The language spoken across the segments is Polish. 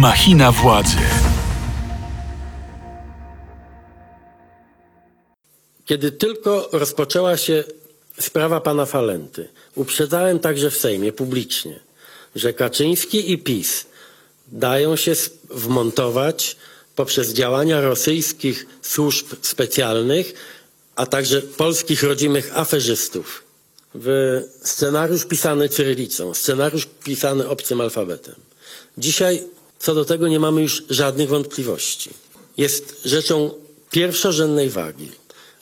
Machina władzy. Kiedy tylko rozpoczęła się sprawa pana Falenty, uprzedzałem także w Sejmie publicznie, że Kaczyński i PiS dają się wmontować poprzez działania rosyjskich służb specjalnych, a także polskich rodzimych aferzystów w scenariusz pisany cyrylicą, scenariusz pisany obcym alfabetem. Dzisiaj co do tego nie mamy już żadnych wątpliwości. Jest rzeczą pierwszorzędnej wagi,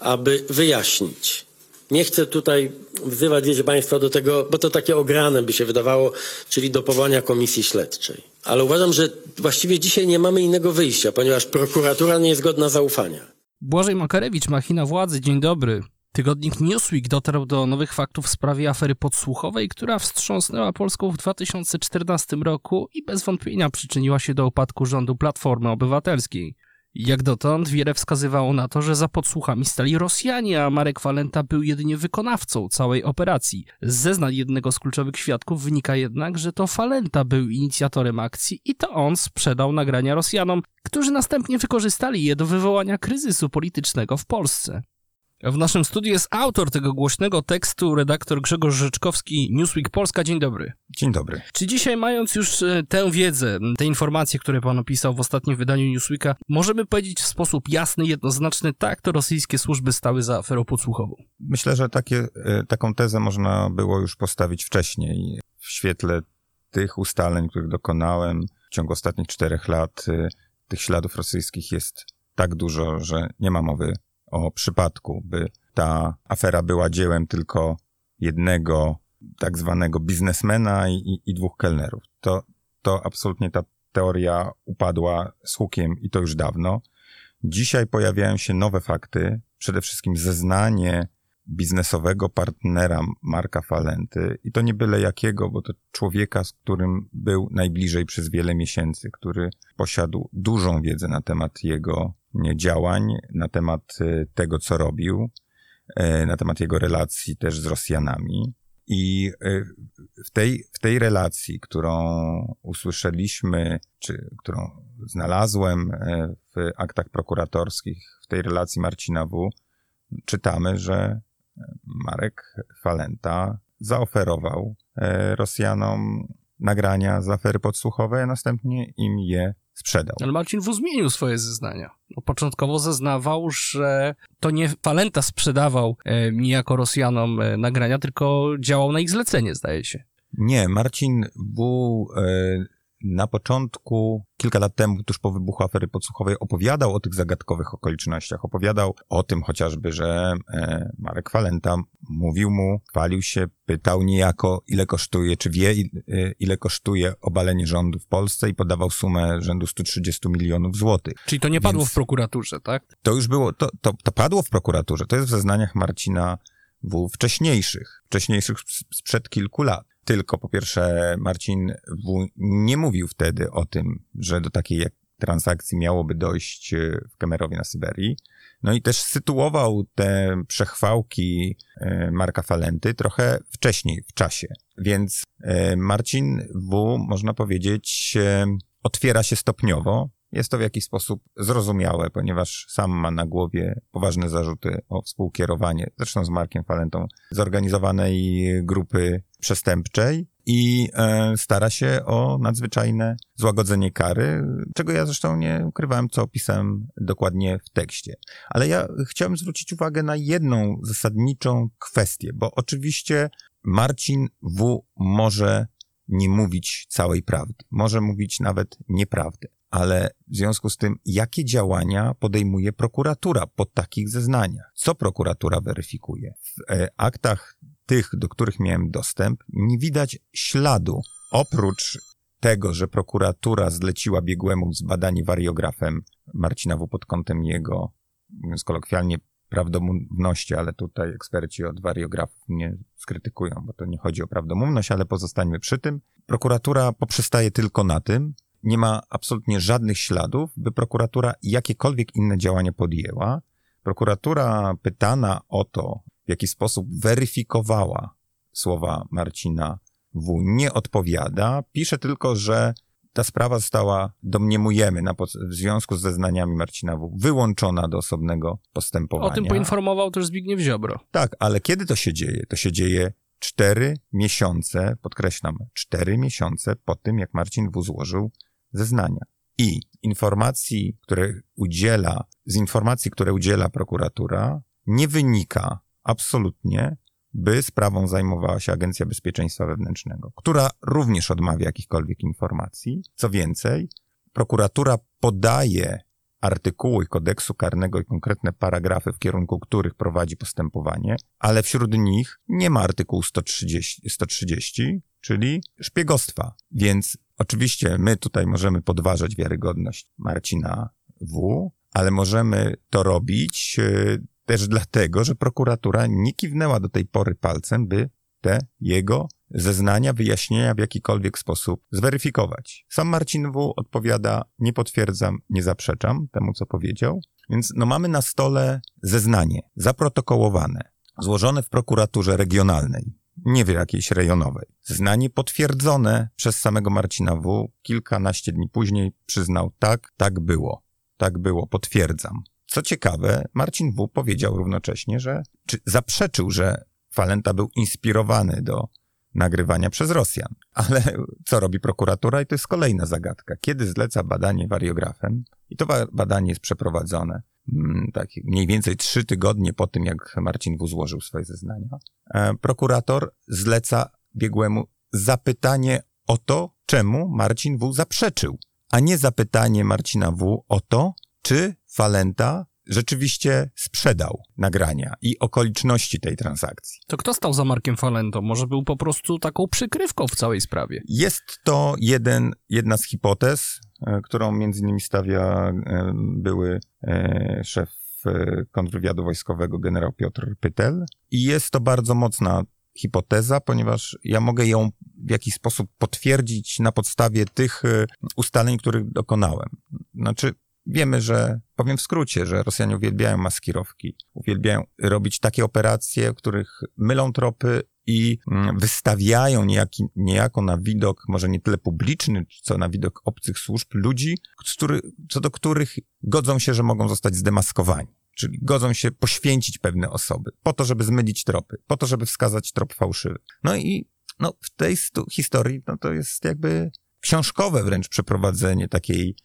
aby wyjaśnić. Nie chcę tutaj wzywać, wiecie Państwo, do tego, bo to takie ograne by się wydawało, czyli do powołania komisji śledczej. Ale uważam, że właściwie dzisiaj nie mamy innego wyjścia, ponieważ prokuratura nie jest godna zaufania. Błażej Makarewicz, Machina Władzy, dzień dobry. Tygodnik Newsweek dotarł do nowych faktów w sprawie afery podsłuchowej, która wstrząsnęła Polską w 2014 roku i bez wątpienia przyczyniła się do upadku rządu Platformy Obywatelskiej. Jak dotąd wiele wskazywało na to, że za podsłuchami stali Rosjanie, a Marek Walenta był jedynie wykonawcą całej operacji. Z zeznań jednego z kluczowych świadków wynika jednak, że to Falenta był inicjatorem akcji i to on sprzedał nagrania Rosjanom, którzy następnie wykorzystali je do wywołania kryzysu politycznego w Polsce. W naszym studiu jest autor tego głośnego tekstu, redaktor Grzegorz Rzeczkowski, Newsweek Polska. Dzień dobry. Dzień dobry. Czy dzisiaj, mając już e, tę wiedzę, te informacje, które pan opisał w ostatnim wydaniu Newsweeka, możemy powiedzieć w sposób jasny, jednoznaczny, tak, to rosyjskie służby stały za aferą podsłuchową? Myślę, że takie, e, taką tezę można było już postawić wcześniej. W świetle tych ustaleń, których dokonałem w ciągu ostatnich czterech lat, e, tych śladów rosyjskich jest tak dużo, że nie ma mowy o przypadku, by ta afera była dziełem tylko jednego tak zwanego biznesmena i, i, i dwóch kelnerów. To, to absolutnie ta teoria upadła z hukiem i to już dawno. Dzisiaj pojawiają się nowe fakty, przede wszystkim zeznanie biznesowego partnera Marka Falenty i to nie byle jakiego, bo to człowieka, z którym był najbliżej przez wiele miesięcy, który posiadł dużą wiedzę na temat jego działań, na temat e, tego, co robił, e, na temat jego relacji też z Rosjanami. I e, w tej, w tej relacji, którą usłyszeliśmy, czy którą znalazłem w aktach prokuratorskich, w tej relacji Marcina W., czytamy, że Marek Falenta zaoferował Rosjanom nagrania z afery podsłuchowej, a następnie im je sprzedał. Ale Marcin W. zmienił swoje zeznania. No, początkowo zeznawał, że to nie Falenta sprzedawał e, niejako Rosjanom e, nagrania, tylko działał na ich zlecenie, zdaje się. Nie, Marcin W. E, na początku, kilka lat temu, tuż po wybuchu afery podsłuchowej, opowiadał o tych zagadkowych okolicznościach. Opowiadał o tym chociażby, że e, Marek Falenta mówił mu, chwalił się, pytał niejako, ile kosztuje, czy wie, e, ile kosztuje obalenie rządu w Polsce i podawał sumę rzędu 130 milionów złotych. Czyli to nie padło Więc w prokuraturze, tak? To już było, to, to, to padło w prokuraturze. To jest w zeznaniach Marcina W. wcześniejszych, wcześniejszych sprzed kilku lat. Tylko po pierwsze Marcin W. nie mówił wtedy o tym, że do takiej transakcji miałoby dojść e, w Kemerowie na Syberii. No i też sytuował te przechwałki e, Marka Falenty trochę wcześniej w czasie. Więc e, Marcin W., można powiedzieć, otwiera się stopniowo. Jest to w jakiś sposób zrozumiałe, ponieważ sam ma na głowie poważne zarzuty o współkierowanie, zresztą z Markiem Falentą, zorganizowanej grupy przestępczej i e, stara się o nadzwyczajne złagodzenie kary, czego ja zresztą nie ukrywałem, co opisałem dokładnie w tekście. Ale ja chciałem zwrócić uwagę na jedną zasadniczą kwestię, bo oczywiście Marcin W. może nie mówić całej prawdy, może mówić nawet nieprawdę. Ale w związku z tym, jakie działania podejmuje prokuratura po takich zeznaniach? Co prokuratura weryfikuje? W e, aktach tych, do których miałem dostęp, nie widać śladu. Oprócz tego, że prokuratura zleciła biegłemu zbadanie wariografem Marcina W. pod kątem jego, mówiąc kolokwialnie, prawdomówności, ale tutaj eksperci od wariografów mnie skrytykują, bo to nie chodzi o prawdomówność, ale pozostańmy przy tym. Prokuratura poprzestaje tylko na tym, nie ma absolutnie żadnych śladów, by prokuratura jakiekolwiek inne działanie podjęła. Prokuratura pytana o to, w jaki sposób weryfikowała słowa Marcina W. nie odpowiada. Pisze tylko, że ta sprawa została, domniemujemy, na, w związku z zeznaniami Marcina W., wyłączona do osobnego O postępowania. tym poinformował też Zbigniew Ziobro. Tak, ale kiedy to się dzieje? To się dzieje cztery miesiące, podkreślam, cztery miesiące po tym, jak Marcin W. złożył zeznania. I informacji, które udziela, z informacji, które udziela prokuratura, nie wynika absolutnie, by sprawą zajmowała się Agencja Bezpieczeństwa Wewnętrznego, która również odmawia jakichkolwiek informacji. Co więcej, prokuratura podaje artykuły kodeksu karnego i konkretne paragrafy, w kierunku których prowadzi postępowanie, ale wśród nich nie ma artykułu 130, 130 czyli szpiegostwa. Więc oczywiście my tutaj możemy podważać wiarygodność Marcina W., ale możemy to robić e, też dlatego, że prokuratura nie kiwnęła do tej pory palcem, by te jego zeznania, wyjaśnienia w jakikolwiek sposób zweryfikować. Sam Marcin W. odpowiada, nie potwierdzam, nie zaprzeczam temu, co powiedział. Więc no mamy na stole zeznanie zaprotokołowane, złożone w prokuraturze regionalnej, nie w jakiejś rejonowej. Zeznanie potwierdzone przez samego Marcina W. Kilkanaście dni później przyznał, tak, tak było. Tak było, potwierdzam. Co ciekawe, Marcin W. powiedział równocześnie, że, czy zaprzeczył, że Falenta był inspirowany do nagrywania przez Rosjan. Ale co robi prokuratura? I to jest kolejna zagadka. Kiedy zleca badanie wariografem, i to ba- badanie jest przeprowadzone tak mniej więcej trzy tygodnie po tym, jak Marcin W. złożył swoje zeznania, e, prokurator zleca biegłemu zapytanie o to, czemu Marcin W. zaprzeczył, a nie zapytanie Marcina W. o to, czy Falenta rzeczywiście sprzedał nagrania i okoliczności tej transakcji. To kto stał za Markiem Falento? Może był po prostu taką przykrywką w całej sprawie? Jest to jeden, jedna z hipotez, którą między innymi stawia e, były e, szef e, kontrwywiadu wojskowego generał Piotr Pytel i jest to bardzo mocna hipoteza, ponieważ ja mogę ją w jakiś sposób potwierdzić na podstawie tych e, ustaleń, których dokonałem. Znaczy, wiemy, że, powiem w skrócie, że Rosjanie uwielbiają maskirowki, uwielbiają robić takie operacje, w których mylą tropy i mm, wystawiają niejaki, niejako na widok, może nie tyle publiczny, co na widok obcych służb, ludzi, który, co do których godzą się, że mogą zostać zdemaskowani. Czyli godzą się poświęcić pewne osoby, po to, żeby zmylić tropy, po to, żeby wskazać trop fałszywy. No i no, w tej historii no, to jest jakby książkowe wręcz przeprowadzenie takiej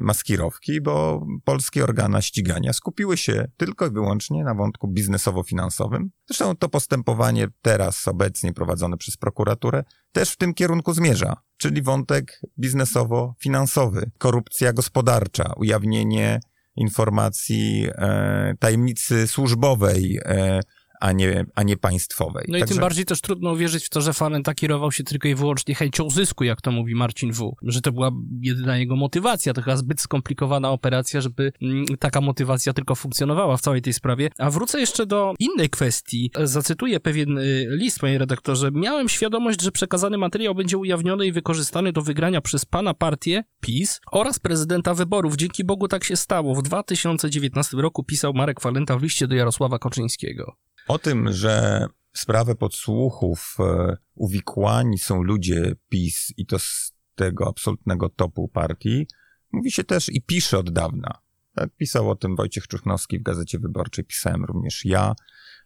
maskirowki, bo polskie organa ścigania skupiły się tylko i wyłącznie na wątku biznesowo-finansowym. Zresztą to postępowanie teraz obecnie prowadzone przez prokuraturę też w tym kierunku zmierza, czyli wątek biznesowo-finansowy, korupcja gospodarcza, ujawnienie informacji e, tajemnicy służbowej, e, a, nie, a nie państwowej. No i Także- tym bardziej też trudno uwierzyć w to, że Falenta kierował się tylko i wyłącznie chęcią zysku, jak to mówi Marcin W. Że to była jedyna jego motywacja. To chyba zbyt skomplikowana operacja, żeby mm, taka motywacja tylko funkcjonowała w całej tej sprawie. A wrócę jeszcze do innej kwestii. Zacytuję pewien y, list, panie redaktorze. Miałem świadomość, że przekazany materiał będzie ujawniony i wykorzystany do wygrania przez pana partię, PiS, oraz prezydenta wyborów. Dzięki Bogu tak się stało. W 2019 roku pisał Marek Falenta w liście do Jarosława Kaczyńskiego. O tym, że w sprawę podsłuchów e, uwikłani są ludzie PiS i to z tego absolutnego topu partii, mówi się też i pisze od dawna. Tak, pisał o tym Wojciech Czuchnowski w Gazecie Wyborczej, pisałem również ja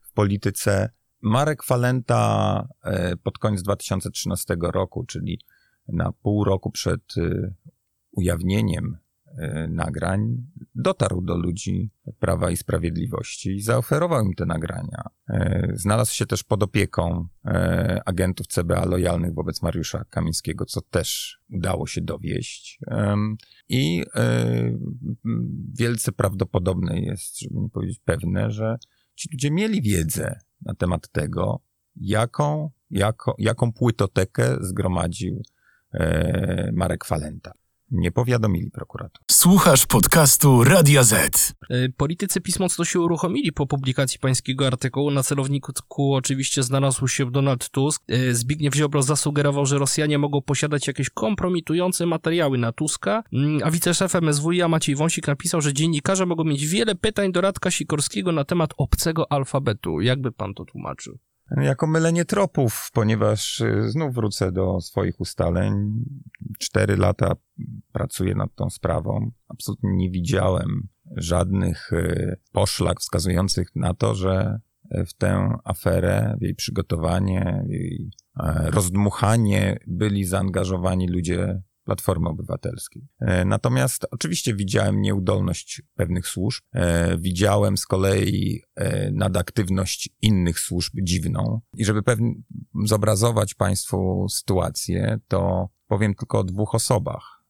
w polityce. Marek Falenta e, pod koniec 2013 roku, czyli na pół roku przed e, ujawnieniem nagrań, dotarł do ludzi Prawa i Sprawiedliwości i zaoferował im te nagrania. E, Znalazł się też pod opieką e, agentów CBA lojalnych wobec Mariusza Kamińskiego, co też udało się dowieść. I e, wielce prawdopodobne jest, żeby nie powiedzieć pewne, że ci ludzie mieli wiedzę na temat tego, jaką, jako, jaką płytotekę zgromadził Marek Falenta. Nie powiadomili prokurator. Słuchasz podcastu Radia Z. Y, Politycy PiS mocno się uruchomili po publikacji pańskiego artykułu. Na celowniku oczywiście znalazł się Donald Tusk. Y, Zbigniew Ziobro zasugerował, że Rosjanie mogą posiadać jakieś kompromitujące materiały na Tuska, Mm, a wiceszef MSWiA Maciej Wąsik napisał, że dziennikarze mogą mieć wiele pytań do Radka Sikorskiego na temat obcego alfabetu. Jakby pan to tłumaczył? Jako mylenie tropów, ponieważ y, znów wrócę do swoich ustaleń. Cztery lata pracuję nad tą sprawą. Absolutnie nie widziałem żadnych y, poszlak wskazujących na to, że w tę aferę, w jej przygotowanie, w jej e, rozdmuchanie byli zaangażowani ludzie Platformy Obywatelskiej. E, natomiast oczywiście widziałem nieudolność pewnych służb, e, widziałem z kolei nadaktywność innych służb dziwną. I żeby pewnie zobrazować Państwu sytuację, to powiem tylko o dwóch osobach.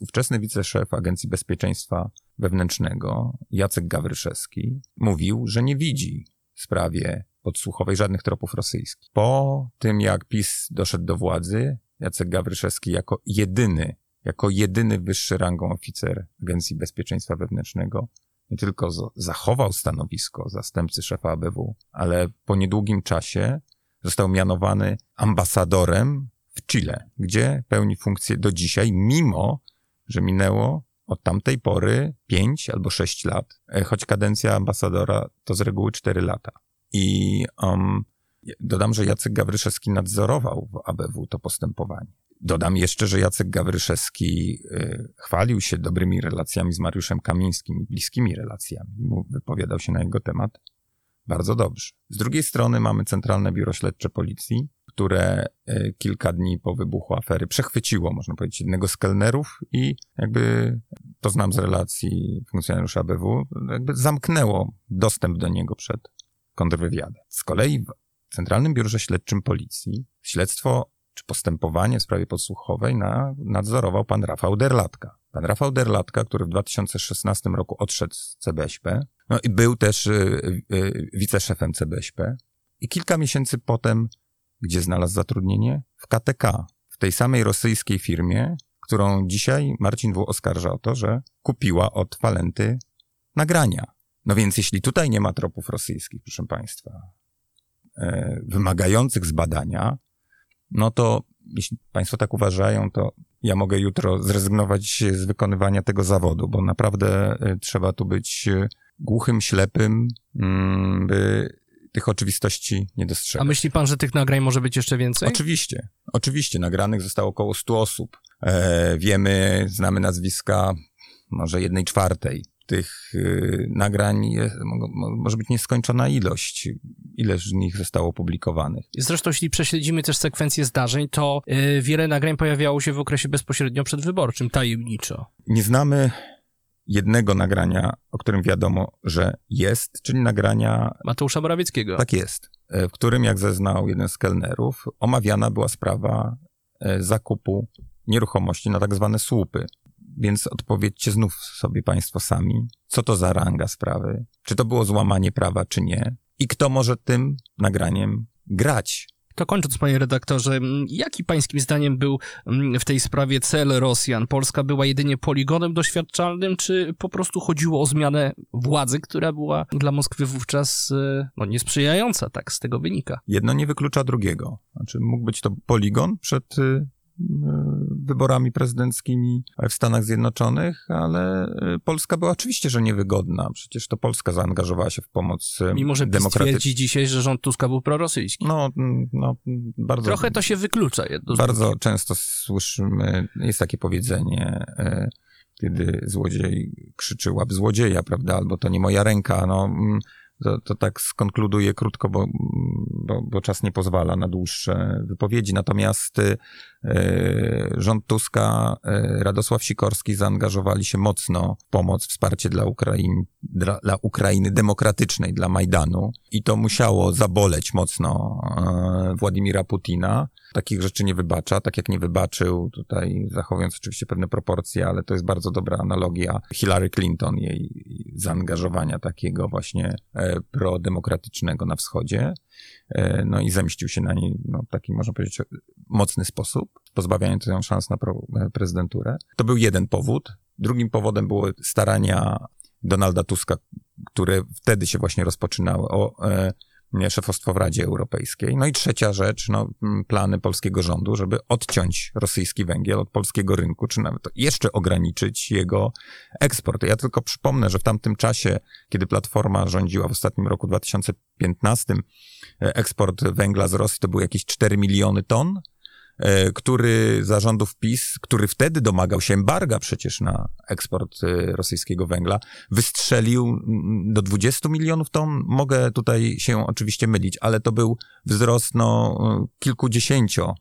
Ówczesny wiceszef Agencji Bezpieczeństwa Wewnętrznego, Jacek Gawryszewski, mówił, że nie widzi sprawie podsłuchowej żadnych tropów rosyjskich. Po tym, jak PiS doszedł do władzy, Jacek Gawryszewski jako jedyny, jako jedyny wyższy rangą oficer Agencji Bezpieczeństwa Wewnętrznego nie tylko zachował stanowisko zastępcy szefa ABW, ale po niedługim czasie został mianowany ambasadorem w Chile, gdzie pełni funkcję do dzisiaj, mimo że minęło od tamtej pory 5 albo 6 lat, e, choć kadencja ambasadora to z reguły 4 lata. I um, dodam, że Jacek Gawryszewski nadzorował w ABW to postępowanie. Dodam jeszcze, że Jacek Gawryszewski y, chwalił się dobrymi relacjami z Mariuszem Kamińskim, bliskimi relacjami. Wypowiadał się na jego temat bardzo dobrze. Z drugiej strony mamy Centralne Biuro Śledcze Policji, które e, kilka dni po wybuchu afery przechwyciło, można powiedzieć, jednego z kelnerów i jakby, to znam z relacji funkcjonariusza ABW, jakby zamknęło dostęp do niego przed kontrwywiadem. Z kolei Centralnym Biurze Śledczym Policji śledztwo czy postępowanie w sprawie podsłuchowej na, nadzorował pan Rafał Derlatka. Pan Rafał Derlatka, który w 2016 roku odszedł z CBŚP, no i był też y, y, wiceszefem CBŚP i kilka miesięcy potem gdzie znalazł zatrudnienie? W KTK, w tej samej rosyjskiej firmie, którą dzisiaj Marcin W. oskarża o to, że kupiła od Falenty nagrania. No więc jeśli tutaj nie ma tropów rosyjskich, proszę Państwa, wymagających zbadania, no to jeśli Państwo tak uważają, to ja mogę jutro zrezygnować z wykonywania tego zawodu, bo naprawdę e, trzeba tu być e, głuchym, ślepym, mm, by tych oczywistości nie dostrzega. A myśli pan, że tych nagrań może być jeszcze więcej? Oczywiście. Oczywiście. Nagranych zostało około 100 osób. E, wiemy, znamy nazwiska może jednej czwartej. Tych y, nagrań jest, mo, może być nieskończona ilość. Ileż z nich zostało opublikowanych. Zresztą, jeśli prześledzimy też sekwencję zdarzeń, to y, wiele nagrań pojawiało się w okresie bezpośrednio przedwyborczym, tajemniczo. Nie znamy jednego nagrania, o którym wiadomo, że jest, czyli nagrania Mateusza Morawieckiego. Tak jest. E, w którym, jak zeznał jeden z kelnerów, omawiana była sprawa e, zakupu nieruchomości na tak zwane słupy. Więc odpowiedzcie znów sobie Państwo sami, co to za ranga sprawy, czy to było złamanie prawa, czy nie, i kto może tym nagraniem grać. To kończąc, panie redaktorze, jaki pańskim zdaniem był w tej sprawie cel Rosjan? Polska była jedynie poligonem doświadczalnym, czy po prostu chodziło o zmianę władzy, która była dla Moskwy wówczas e, no, niesprzyjająca, tak z tego wynika? Jedno nie wyklucza drugiego. Znaczy, mógł być to poligon przed y, wyborami prezydenckimi w Stanach Zjednoczonych, ale y, Polska była oczywiście, że niewygodna. Przecież to Polska zaangażowała się w pomoc y, Mimo, że twierdzi dzisiaj, że rząd Tuska był prorosyjski. No, no bardzo... Trochę to się wyklucza. Bardzo często słyszymy, jest takie powiedzenie, y, kiedy złodziej krzyczy łap złodzieja, prawda, albo to nie moja ręka, no mm, to, to tak skonkluduję krótko, bo, bo, bo, czas nie pozwala na dłuższe wypowiedzi. Natomiast rząd Tuska, y, Radosław Sikorski zaangażowali się mocno w pomoc, wsparcie dla, Ukrain, dla, dla Ukrainy demokratycznej, dla Majdanu i to musiało zaboleć mocno y, Władimira Putina. Takich rzeczy nie wybacza, tak jak nie wybaczył, tutaj zachowując oczywiście pewne proporcje, ale to jest bardzo dobra analogia Hillary Clinton, jej zaangażowania takiego właśnie e, prodemokratycznego na wschodzie. E, no i zemścił się na niej no, taki, można powiedzieć, mocny sposób, pozbawiając ją szans na e, prezydenturę. To był jeden powód. Drugim powodem były starania Donalda Tuska, które wtedy się właśnie rozpoczynały, o nie, szefostwo w Radzie Europejskiej. No i trzecia rzecz, no, plany polskiego rządu, żeby odciąć rosyjski węgiel od polskiego rynku, czy nawet jeszcze ograniczyć jego eksport. Ja tylko przypomnę, że w tamtym czasie, kiedy Platforma rządziła w ostatnim roku 2015, e, eksport węgla z Rosji to było jakieś 4 miliony ton, e, który zarządów PiS, który wtedy domagał się embarga przecież na eksport e, rosyjskiego węgla, wystrzelił do 20 milionów ton. Mogę tutaj się oczywiście mylić, ale to był wzrost no, kilkudziesięcio,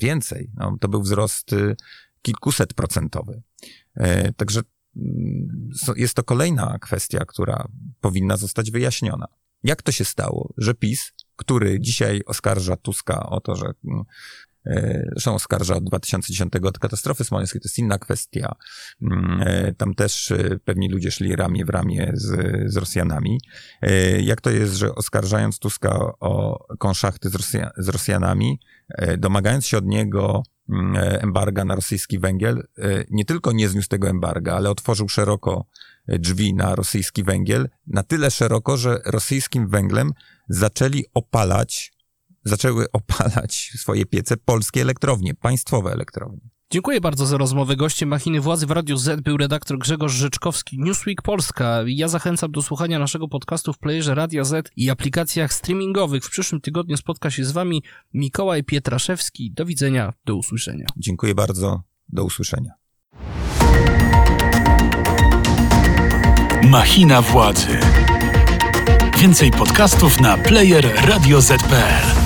więcej. No, to był wzrost y, kilkuset procentowy. E, Także mm, jest to kolejna kwestia, która powinna zostać wyjaśniona. Jak to się stało, że PiS, który dzisiaj oskarża Tuska o to, że mm, e, Zresztą oskarża od 2010 od katastrofy smoleńskiej, to jest inna kwestia. Mm, e, Tam też e, pewni ludzie szli ramię w ramię z, z Rosjanami. E, Jak to jest, że oskarżając Tuska o konszachty z, Rosja, z Rosjanami, domagając się od niego mm, embarga na rosyjski węgiel, nie tylko nie zniósł tego embarga, ale otworzył szeroko drzwi na rosyjski węgiel, na tyle szeroko, że rosyjskim węglem zaczęli opalać, zaczęły opalać swoje piece polskie elektrownie, państwowe elektrownie. Dziękuję bardzo za rozmowę. Gościem Machiny Władzy w Radiu Z był redaktor Grzegorz Rzeczkowski, Newsweek Polska. Ja zachęcam do słuchania naszego podcastu w playerze Radia Z i aplikacjach streamingowych. W przyszłym tygodniu spotka się z wami Mikołaj Pietraszewski. Do widzenia, do usłyszenia. Dziękuję bardzo, do usłyszenia. Machina władzy. Więcej podcastów na player radioz.pl.